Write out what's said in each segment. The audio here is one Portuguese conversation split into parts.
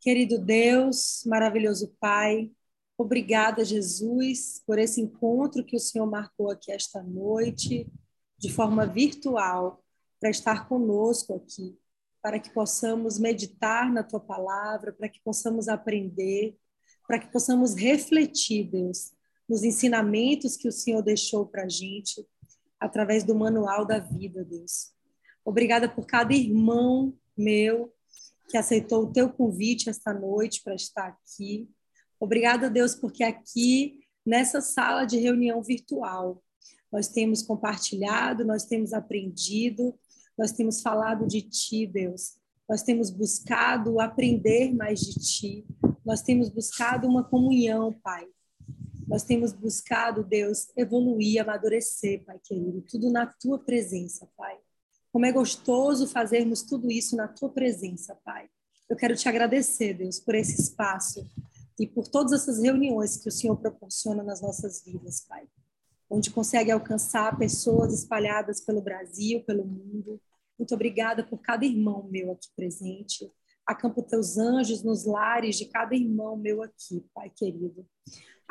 Querido Deus, maravilhoso Pai, obrigada, Jesus, por esse encontro que o Senhor marcou aqui esta noite, de forma virtual, para estar conosco aqui, para que possamos meditar na tua palavra, para que possamos aprender, para que possamos refletir, Deus, nos ensinamentos que o Senhor deixou para a gente, através do manual da vida, Deus. Obrigada por cada irmão meu que aceitou o teu convite esta noite para estar aqui. Obrigada, Deus, porque aqui, nessa sala de reunião virtual, nós temos compartilhado, nós temos aprendido, nós temos falado de Ti, Deus. Nós temos buscado aprender mais de Ti. Nós temos buscado uma comunhão, Pai. Nós temos buscado, Deus, evoluir, amadurecer, Pai querido, tudo na Tua presença, Pai. Como é gostoso fazermos tudo isso na tua presença, Pai. Eu quero te agradecer, Deus, por esse espaço e por todas essas reuniões que o Senhor proporciona nas nossas vidas, Pai. Onde consegue alcançar pessoas espalhadas pelo Brasil, pelo mundo. Muito obrigada por cada irmão meu aqui presente. Acampa teus anjos nos lares de cada irmão meu aqui, Pai querido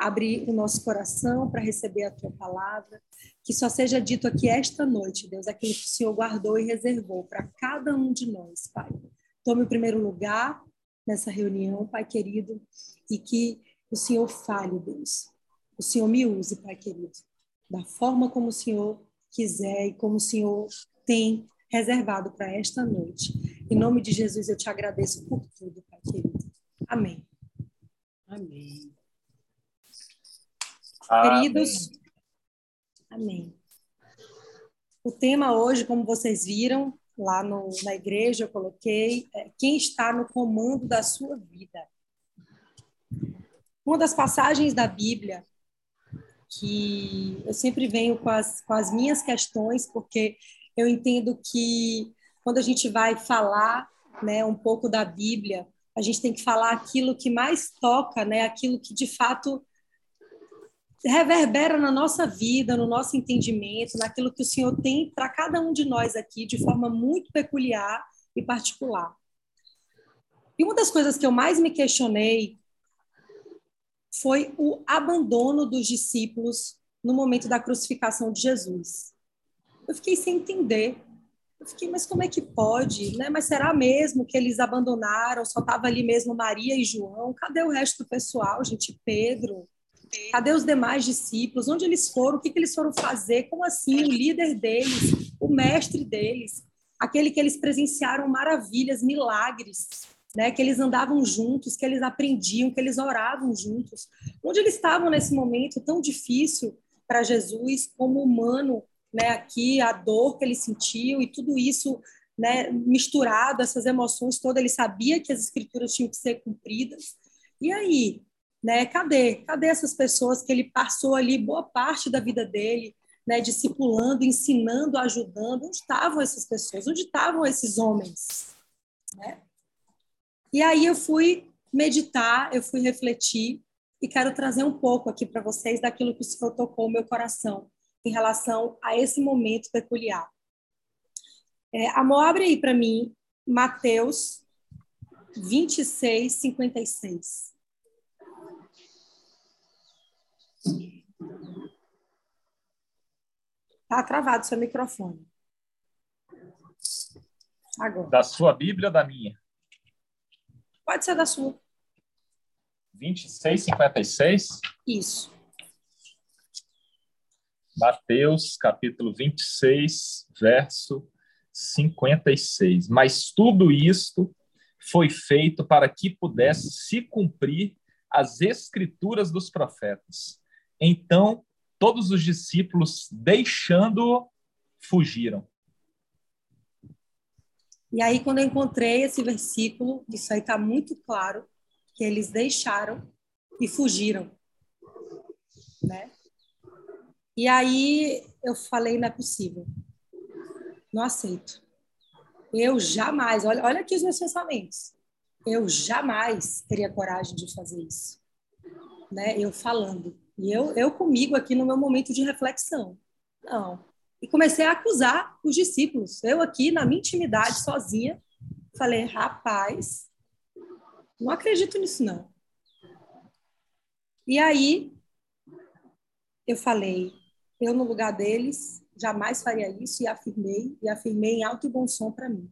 abrir o nosso coração para receber a tua palavra, que só seja dito aqui esta noite, Deus, aquilo que o Senhor guardou e reservou para cada um de nós, Pai. Tome o primeiro lugar nessa reunião, Pai querido, e que o Senhor fale, Deus. O Senhor me use, Pai querido, da forma como o Senhor quiser e como o Senhor tem reservado para esta noite. Em nome de Jesus, eu te agradeço por tudo, Pai querido. Amém. Amém. Queridos, amém. O tema hoje, como vocês viram, lá no, na igreja eu coloquei, é, quem está no comando da sua vida. Uma das passagens da Bíblia que eu sempre venho com as, com as minhas questões, porque eu entendo que quando a gente vai falar né, um pouco da Bíblia, a gente tem que falar aquilo que mais toca, né, aquilo que de fato reverbera na nossa vida, no nosso entendimento, naquilo que o Senhor tem para cada um de nós aqui de forma muito peculiar e particular. E uma das coisas que eu mais me questionei foi o abandono dos discípulos no momento da crucificação de Jesus. Eu fiquei sem entender. Eu fiquei, mas como é que pode? Né? Mas será mesmo que eles abandonaram? Só estava ali mesmo Maria e João? Cadê o resto do pessoal, gente? Pedro? Cadê os demais discípulos? Onde eles foram? O que, que eles foram fazer? Como assim? O líder deles, o mestre deles, aquele que eles presenciaram maravilhas, milagres, né? Que eles andavam juntos, que eles aprendiam, que eles oravam juntos. Onde eles estavam nesse momento tão difícil para Jesus, como humano, né? Aqui a dor que ele sentiu e tudo isso, né? Misturado essas emoções todas, ele sabia que as escrituras tinham que ser cumpridas. E aí, né? Cadê? Cadê essas pessoas que ele passou ali boa parte da vida dele, né, discipulando, ensinando, ajudando? Onde estavam essas pessoas? Onde estavam esses homens? Né? E aí eu fui meditar, eu fui refletir e quero trazer um pouco aqui para vocês daquilo que o Senhor tocou no meu coração em relação a esse momento peculiar. É, amor, abre aí para mim Mateus 26, 56. Tá travado seu microfone. Agora. Da sua Bíblia ou da minha? Pode ser da sua. 26, 56? Isso. Mateus, capítulo 26, verso 56. Mas tudo isto foi feito para que pudesse se cumprir as escrituras dos profetas. Então, todos os discípulos, deixando-o, fugiram. E aí, quando eu encontrei esse versículo, isso aí está muito claro, que eles deixaram e fugiram. Né? E aí eu falei, não é possível. Não aceito. Eu jamais, olha, olha aqui os meus pensamentos. Eu jamais teria coragem de fazer isso. Né? Eu falando. E eu, eu comigo aqui no meu momento de reflexão. Não. E comecei a acusar os discípulos. Eu aqui, na minha intimidade, sozinha, falei, rapaz, Não acredito nisso, não. E aí, eu falei, eu no lugar deles, jamais faria isso, e afirmei, e afirmei em alto e bom som para mim.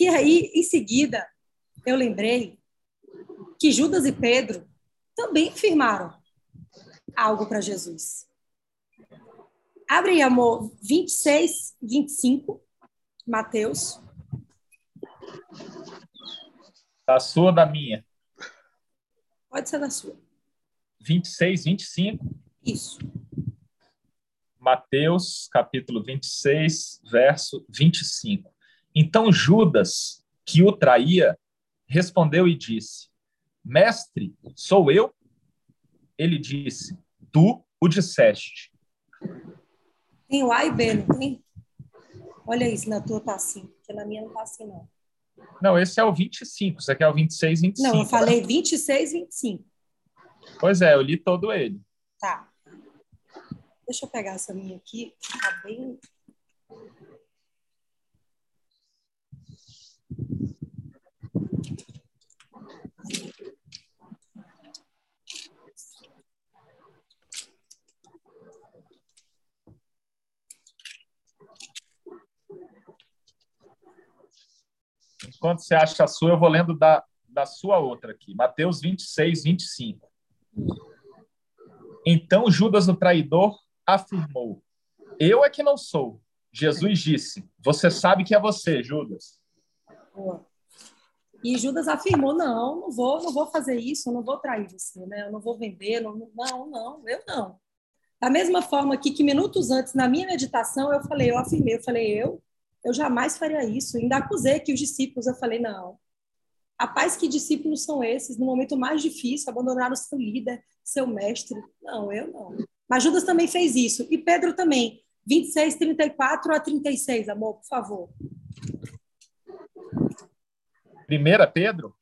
E aí, em seguida, eu lembrei que Judas e Pedro também afirmaram algo para Jesus. Abre aí, amor, 26, 25, Mateus. Da sua ou da minha? Pode ser da sua. 26, 25. Isso. Mateus, capítulo 26, verso 25. Então Judas, que o traía, respondeu e disse: Mestre, sou eu? Ele disse: Tu o disseste. Tem o A e B, não tem? Olha isso, na tua tá assim, porque na minha não tá assim, não. Não, esse é o 25, isso aqui é o 26, 25. Não, eu falei 26, 25. Pois é, eu li todo ele. Tá. Deixa eu pegar essa minha aqui, tá bem. Enquanto você acha a sua, eu vou lendo da, da sua outra aqui. Mateus 26, 25. Então Judas, o traidor, afirmou: Eu é que não sou. Jesus disse: Você sabe que é você, Judas. Boa. E Judas afirmou: Não, não vou, não vou fazer isso, não vou trair você, né? Eu não vou vender, não, não, não, eu não. Da mesma forma que, que minutos antes, na minha meditação, eu falei, eu afirmei, eu falei, eu, eu jamais faria isso. Ainda acusei que os discípulos, eu falei, não. Rapaz, que discípulos são esses? No momento mais difícil, abandonaram seu líder, seu mestre. Não, eu não. Mas Judas também fez isso. E Pedro também. 26, 34 a 36, amor, por favor. Primeira Pedro?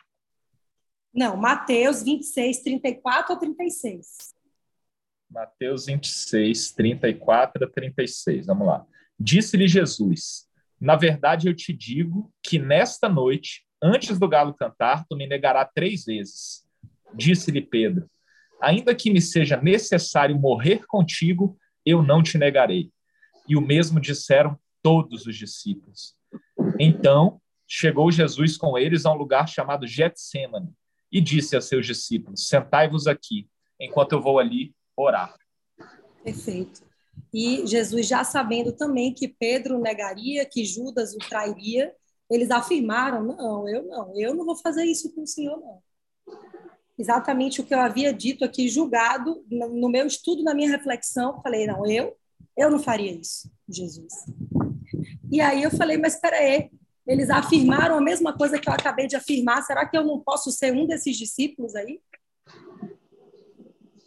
Não, Mateus 26, 34 a 36. Mateus 26, 34 a 36. Vamos lá. Disse-lhe Jesus: Na verdade, eu te digo que nesta noite, antes do galo cantar, tu me negará três vezes. Disse-lhe Pedro: Ainda que me seja necessário morrer contigo, eu não te negarei. E o mesmo disseram todos os discípulos. Então chegou Jesus com eles a um lugar chamado Getsemane e disse a seus discípulos: Sentai-vos aqui, enquanto eu vou ali orar. Perfeito. E Jesus, já sabendo também que Pedro negaria, que Judas o trairia, eles afirmaram: Não, eu não, eu não vou fazer isso com o Senhor, não exatamente o que eu havia dito aqui, julgado no meu estudo, na minha reflexão. Falei, não, eu, eu não faria isso, Jesus. E aí eu falei, mas espera aí, eles afirmaram a mesma coisa que eu acabei de afirmar. Será que eu não posso ser um desses discípulos aí?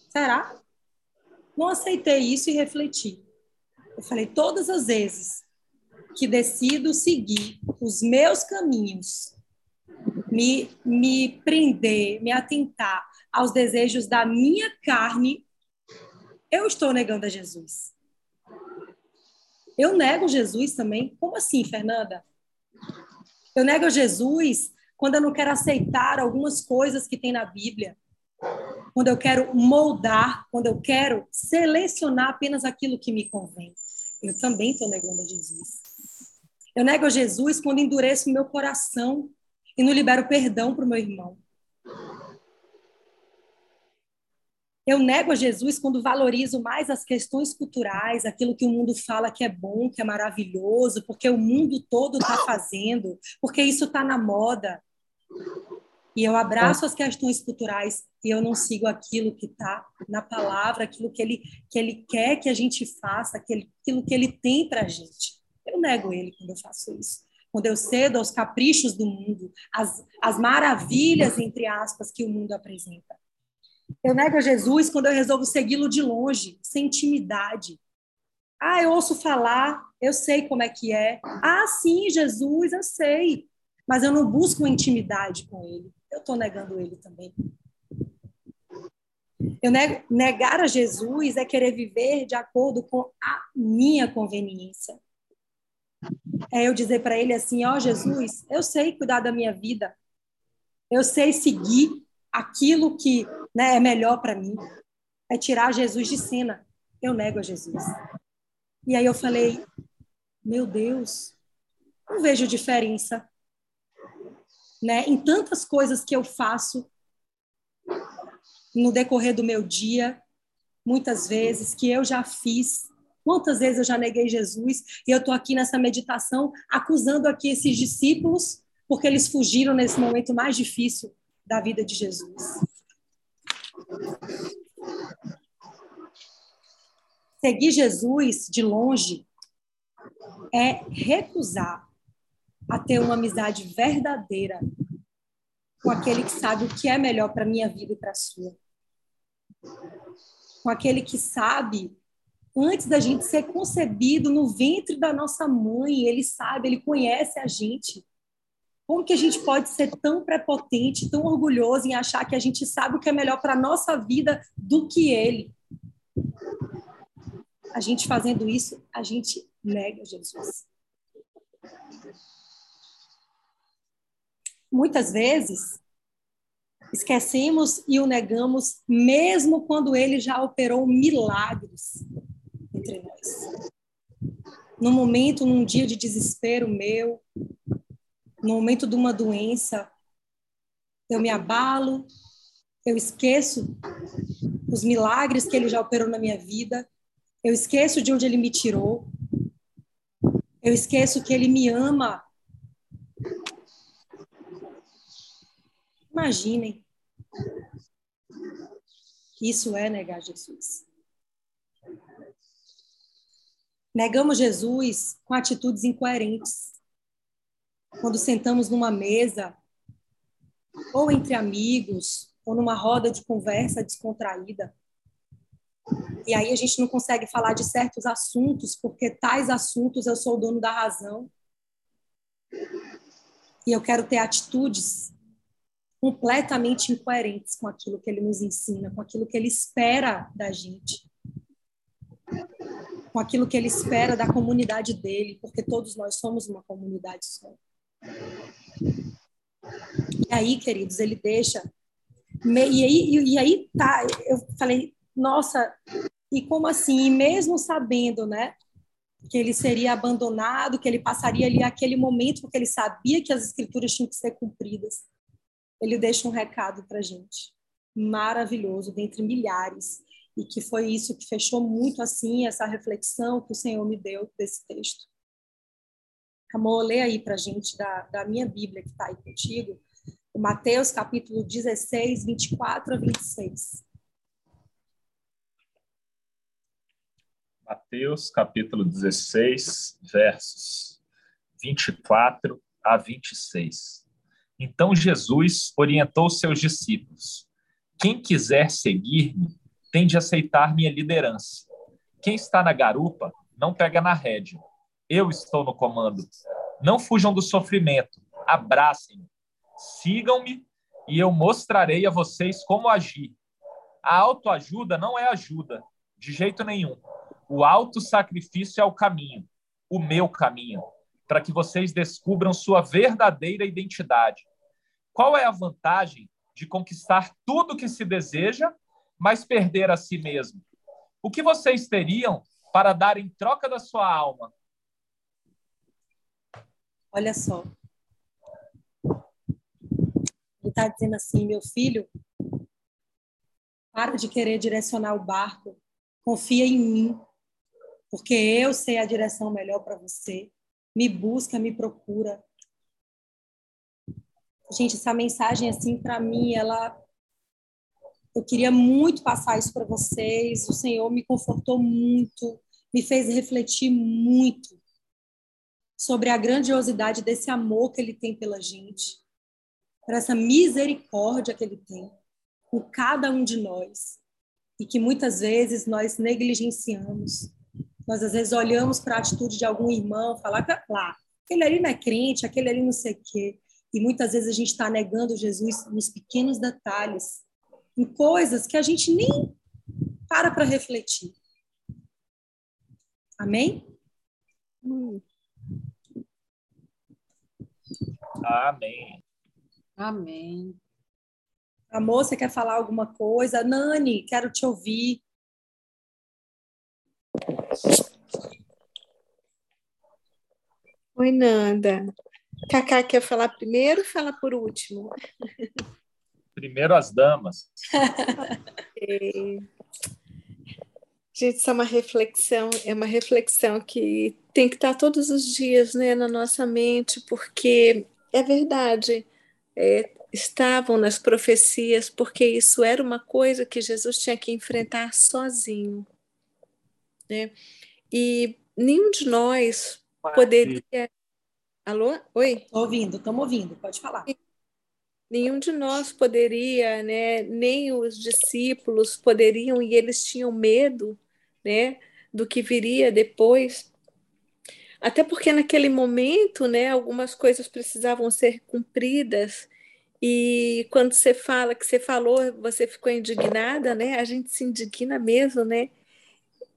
Será? Não aceitei isso e refleti. Eu falei, todas as vezes que decido seguir os meus caminhos, me, me prender, me atentar aos desejos da minha carne, eu estou negando a Jesus. Eu nego Jesus também? Como assim, Fernanda? Eu nego Jesus quando eu não quero aceitar algumas coisas que tem na Bíblia. Quando eu quero moldar, quando eu quero selecionar apenas aquilo que me convém. Eu também estou negando a Jesus. Eu nego a Jesus quando endureço o meu coração e não libero perdão para o meu irmão. Eu nego a Jesus quando valorizo mais as questões culturais, aquilo que o mundo fala que é bom, que é maravilhoso, porque o mundo todo está fazendo, porque isso está na moda. E eu abraço as questões culturais e eu não sigo aquilo que está na palavra, aquilo que ele, que ele quer que a gente faça, aquilo, que ele tem para a gente. Eu nego ele quando eu faço isso quando eu cedo aos caprichos do mundo, às, às maravilhas, entre aspas, que o mundo apresenta. Eu nego a Jesus quando eu resolvo segui-lo de longe, sem intimidade. Ah, eu ouço falar, eu sei como é que é. Ah, sim, Jesus, eu sei. Mas eu não busco intimidade com ele. Eu estou negando ele também. Eu nego, negar a Jesus é querer viver de acordo com a minha conveniência é eu dizer para ele assim: Ó oh, Jesus, eu sei cuidar da minha vida. eu sei seguir aquilo que né, é melhor para mim, é tirar Jesus de cena. Eu nego a Jesus. E aí eu falei, meu Deus, não vejo diferença né, em tantas coisas que eu faço no decorrer do meu dia, muitas vezes, que eu já fiz. Quantas vezes eu já neguei Jesus e eu estou aqui nessa meditação acusando aqui esses discípulos porque eles fugiram nesse momento mais difícil da vida de Jesus. Seguir Jesus de longe é recusar a ter uma amizade verdadeira com aquele que sabe o que é melhor para minha vida e para a sua. Com aquele que sabe antes da gente ser concebido no ventre da nossa mãe, ele sabe, ele conhece a gente. Como que a gente pode ser tão prepotente, tão orgulhoso em achar que a gente sabe o que é melhor para a nossa vida do que ele? A gente fazendo isso, a gente nega Jesus. Muitas vezes, esquecemos e o negamos, mesmo quando ele já operou milagres entre nós. No momento, num dia de desespero meu, no momento de uma doença, eu me abalo, eu esqueço os milagres que ele já operou na minha vida, eu esqueço de onde ele me tirou, eu esqueço que ele me ama. Imaginem. Isso é negar Jesus. Negamos Jesus com atitudes incoerentes quando sentamos numa mesa, ou entre amigos, ou numa roda de conversa descontraída. E aí a gente não consegue falar de certos assuntos, porque tais assuntos eu sou o dono da razão. E eu quero ter atitudes completamente incoerentes com aquilo que ele nos ensina, com aquilo que ele espera da gente, com aquilo que ele espera da comunidade dele, porque todos nós somos uma comunidade só. E aí, queridos, ele deixa. E aí, e aí tá, eu falei, nossa, e como assim? E mesmo sabendo, né, que ele seria abandonado, que ele passaria ali aquele momento, porque ele sabia que as escrituras tinham que ser cumpridas, ele deixa um recado para gente, maravilhoso, dentre milhares, e que foi isso que fechou muito assim essa reflexão que o Senhor me deu desse texto. Amor, lê aí para gente da, da minha Bíblia que está aí contigo, Mateus capítulo 16, 24 a 26. Mateus capítulo 16, versos 24 a 26. Então Jesus orientou seus discípulos: Quem quiser seguir-me tem de aceitar minha liderança. Quem está na garupa não pega na rédea eu estou no comando. Não fujam do sofrimento. Abracem-me. Sigam-me e eu mostrarei a vocês como agir. A autoajuda não é ajuda, de jeito nenhum. O autossacrifício é o caminho, o meu caminho, para que vocês descubram sua verdadeira identidade. Qual é a vantagem de conquistar tudo que se deseja, mas perder a si mesmo? O que vocês teriam para dar em troca da sua alma? Olha só. Ele está dizendo assim: meu filho, para de querer direcionar o barco, confia em mim, porque eu sei a direção melhor para você. Me busca, me procura. Gente, essa mensagem assim para mim, ela eu queria muito passar isso para vocês. O Senhor me confortou muito, me fez refletir muito sobre a grandiosidade desse amor que ele tem pela gente, por essa misericórdia que ele tem com cada um de nós e que muitas vezes nós negligenciamos. Nós às vezes olhamos para a atitude de algum irmão, falar que lá, aquele ali não é crente, aquele ali não sei o quê. E muitas vezes a gente está negando Jesus nos pequenos detalhes, em coisas que a gente nem para para refletir. Amém? Hum. Amém. Amém. Amor, você quer falar alguma coisa? Nani, quero te ouvir. Oi, Nanda. Cacá quer falar primeiro fala por último? Primeiro as damas. Gente, isso é uma reflexão, é uma reflexão que tem que estar todos os dias né, na nossa mente, porque é verdade, é, estavam nas profecias, porque isso era uma coisa que Jesus tinha que enfrentar sozinho. Né? E nenhum de nós poderia. Alô? Oi? Estou ouvindo, estamos ouvindo, pode falar. Nenhum de nós poderia, né? nem os discípulos poderiam, e eles tinham medo né? do que viria depois. Até porque naquele momento, né, algumas coisas precisavam ser cumpridas. E quando você fala que você falou, você ficou indignada, né? A gente se indigna mesmo, né?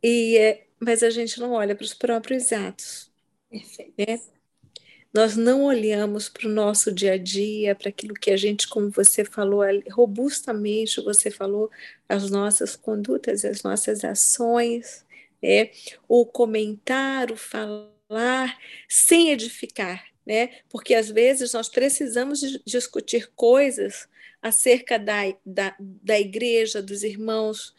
E é, mas a gente não olha para os próprios atos. Perfeito. Né? Nós não olhamos para o nosso dia a dia, para aquilo que a gente, como você falou, robustamente você falou, as nossas condutas, as nossas ações, né? o comentar, o falar, sem edificar, né? Porque às vezes nós precisamos discutir coisas acerca da, da, da igreja, dos irmãos,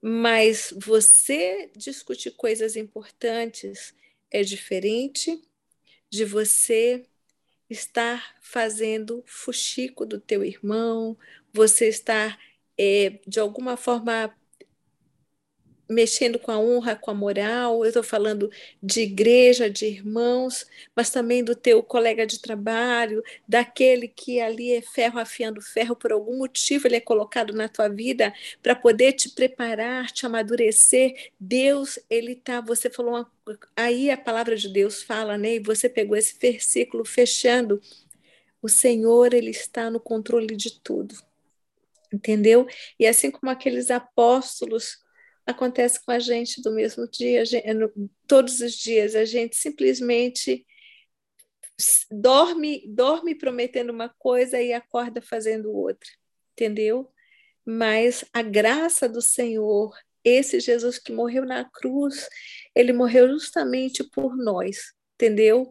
mas você discutir coisas importantes é diferente de você estar fazendo fuxico do teu irmão, você estar é, de alguma forma mexendo com a honra, com a moral, eu estou falando de igreja, de irmãos, mas também do teu colega de trabalho, daquele que ali é ferro afiando ferro, por algum motivo ele é colocado na tua vida para poder te preparar, te amadurecer. Deus, ele tá, você falou uma, aí a palavra de Deus fala, né? E você pegou esse versículo fechando. O Senhor, ele está no controle de tudo. Entendeu? E assim como aqueles apóstolos acontece com a gente do mesmo dia, todos os dias. A gente simplesmente dorme, dorme prometendo uma coisa e acorda fazendo outra, entendeu? Mas a graça do Senhor, esse Jesus que morreu na cruz, ele morreu justamente por nós, entendeu?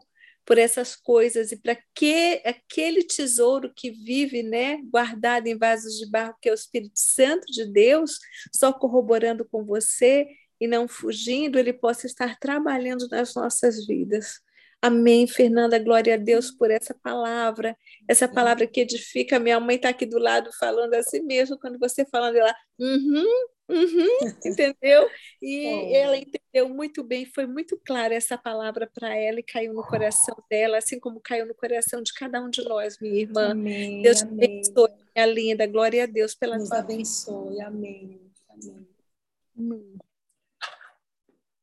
Por essas coisas e para que aquele tesouro que vive, né, guardado em vasos de barro, que é o Espírito Santo de Deus, só corroborando com você e não fugindo, ele possa estar trabalhando nas nossas vidas. Amém, Fernanda. Glória a Deus por essa palavra, essa palavra que edifica. Minha mãe está aqui do lado falando assim mesmo, quando você falando, ela, uhum, uhum, entendeu? E oh. ela entendeu muito bem, foi muito clara essa palavra para ela e caiu no coração dela, assim como caiu no coração de cada um de nós, minha irmã. Amém, Deus amém. te abençoe, minha linda. Glória a Deus pela Deus tua abençoe. Amém. amém. Amém.